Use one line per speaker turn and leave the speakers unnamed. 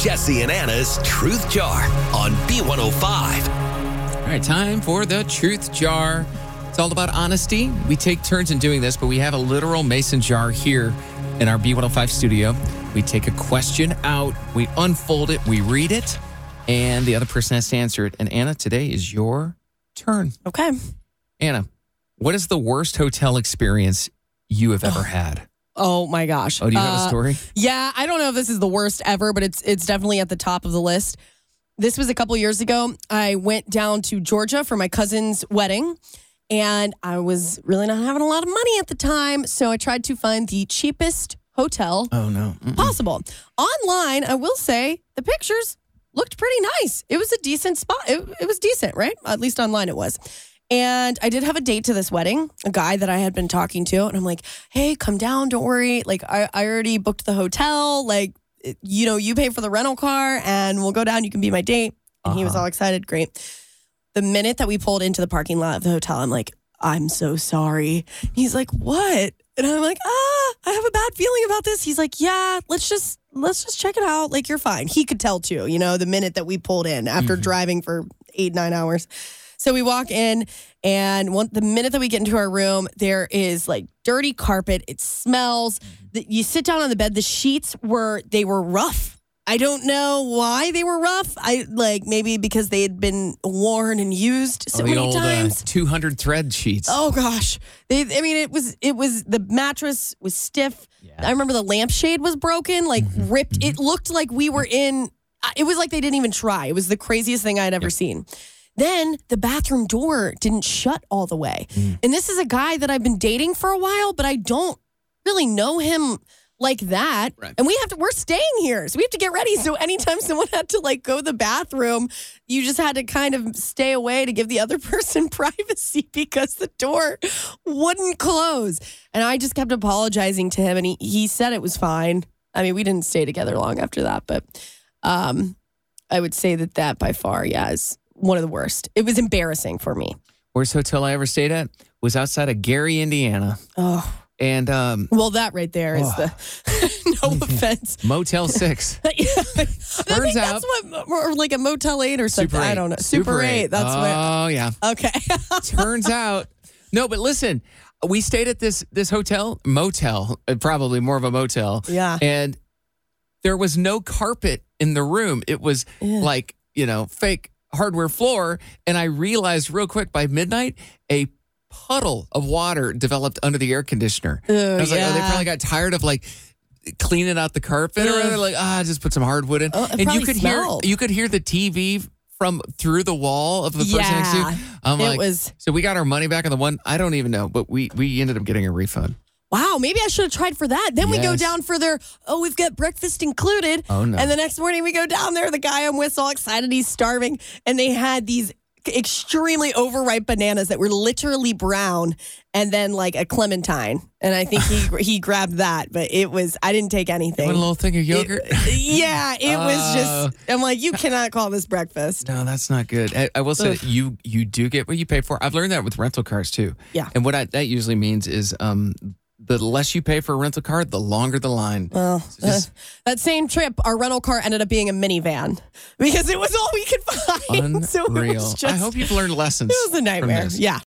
Jesse and Anna's Truth Jar on B105.
All right, time for the truth jar. It's all about honesty. We take turns in doing this, but we have a literal mason jar here in our B105 studio. We take a question out, we unfold it, we read it, and the other person has to answer it. And Anna, today is your turn.
Okay.
Anna, what is the worst hotel experience you have ever oh. had?
Oh my gosh.
Oh, do you have a
Uh,
story?
Yeah, I don't know if this is the worst ever, but it's it's definitely at the top of the list. This was a couple years ago. I went down to Georgia for my cousin's wedding, and I was really not having a lot of money at the time, so I tried to find the cheapest hotel
Oh, no. Mm-mm.
possible. Online, I will say the pictures looked pretty nice. It was a decent spot. It, it was decent, right? At least online it was. And I did have a date to this wedding, a guy that I had been talking to. And I'm like, hey, come down. Don't worry. Like, I, I already booked the hotel. Like, you know, you pay for the rental car and we'll go down. You can be my date. And he was all excited. Great. The minute that we pulled into the parking lot of the hotel, I'm like, I'm so sorry. He's like, what? And I'm like, ah, I have a bad feeling about this. He's like, yeah, let's just let's just check it out. Like you're fine. He could tell too, you know, the minute that we pulled in after driving for eight, nine hours. So we walk in and one, the minute that we get into our room, there is like dirty carpet. It smells. The- You sit down on the bed. The sheets were, they were rough. I don't know why they were rough. I like maybe because they had been worn and used so
Oh, the
many
old uh,
times.
200 thread sheets.
Oh gosh, they, I mean, it was it was the mattress was stiff. Yeah. I remember the lampshade was broken, like
Mm-hmm.
ripped. It looked like we were in. uh, It was like they didn't even try. It was the craziest thing I'd ever seen. Then the bathroom door didn't shut all the way,
Mm.
and this is a guy that I've been dating for a while, but I don't really know him like that.
Right.
And we have to, we're staying here. So we have to get ready. So anytime someone had to like go to the bathroom, you just had to kind of stay away to give the other person privacy because the door wouldn't close. And I just kept apologizing to him and he, he said it was fine. I mean, we didn't stay together long after that, but um, I would say that that by far, yeah, is one of the worst. It was embarrassing for me.
Worst hotel I ever stayed at was outside of Gary, Indiana.
Oh,
And um,
well, that right there is the no offense.
Motel 6.
I think
out-
that's what, or like a Motel 8 or something.
8.
I don't know. Super, 8. That's what.
Oh, yeah.
Okay.
Turns out, no, but listen, we stayed at this this hotel, motel, uh, probably more of a motel.
Yeah.
And there was no carpet in the room. It was like, you know, fake hardware floor. And I realized real quick by midnight, a puddle of water developed under the air conditioner.
Oh,
I was like, oh, they probably got tired of like cleaning out the carpet or
Ugh.
whatever. Like, ah, just put some hardwood in.
Oh,
and you could
smelled.
hear you could hear the TV from through the wall of the person next to
Yeah.
you. I'm
It
like,
was-
so we got our money back on the one. I don't even know, but we we ended up getting a refund.
Wow, maybe I should have tried for that. Then we go down for their, oh, we've got breakfast included.
Oh, no.
And the next morning we go down there. The guy I'm with, all excited, he's starving. And they had these extremely overripe bananas that were literally brown and then like a clementine. And I think he he grabbed that, but it was, I didn't take anything.
One little thing of yogurt.
yeah, it was
Oh.
just, I'm like, you cannot call this breakfast.
No, that's not good. I, I will say that you you do get what you pay for. I've learned that with rental cars too.
Yeah.
And what I, that usually means is um the less you pay for a rental car, the longer the line.
Well,
So just
uh, that same trip, our rental car ended up being a minivan because it was all we could find. so it
unreal.
was just,
I hope you've learned lessons.
It was a nightmare. Yeah.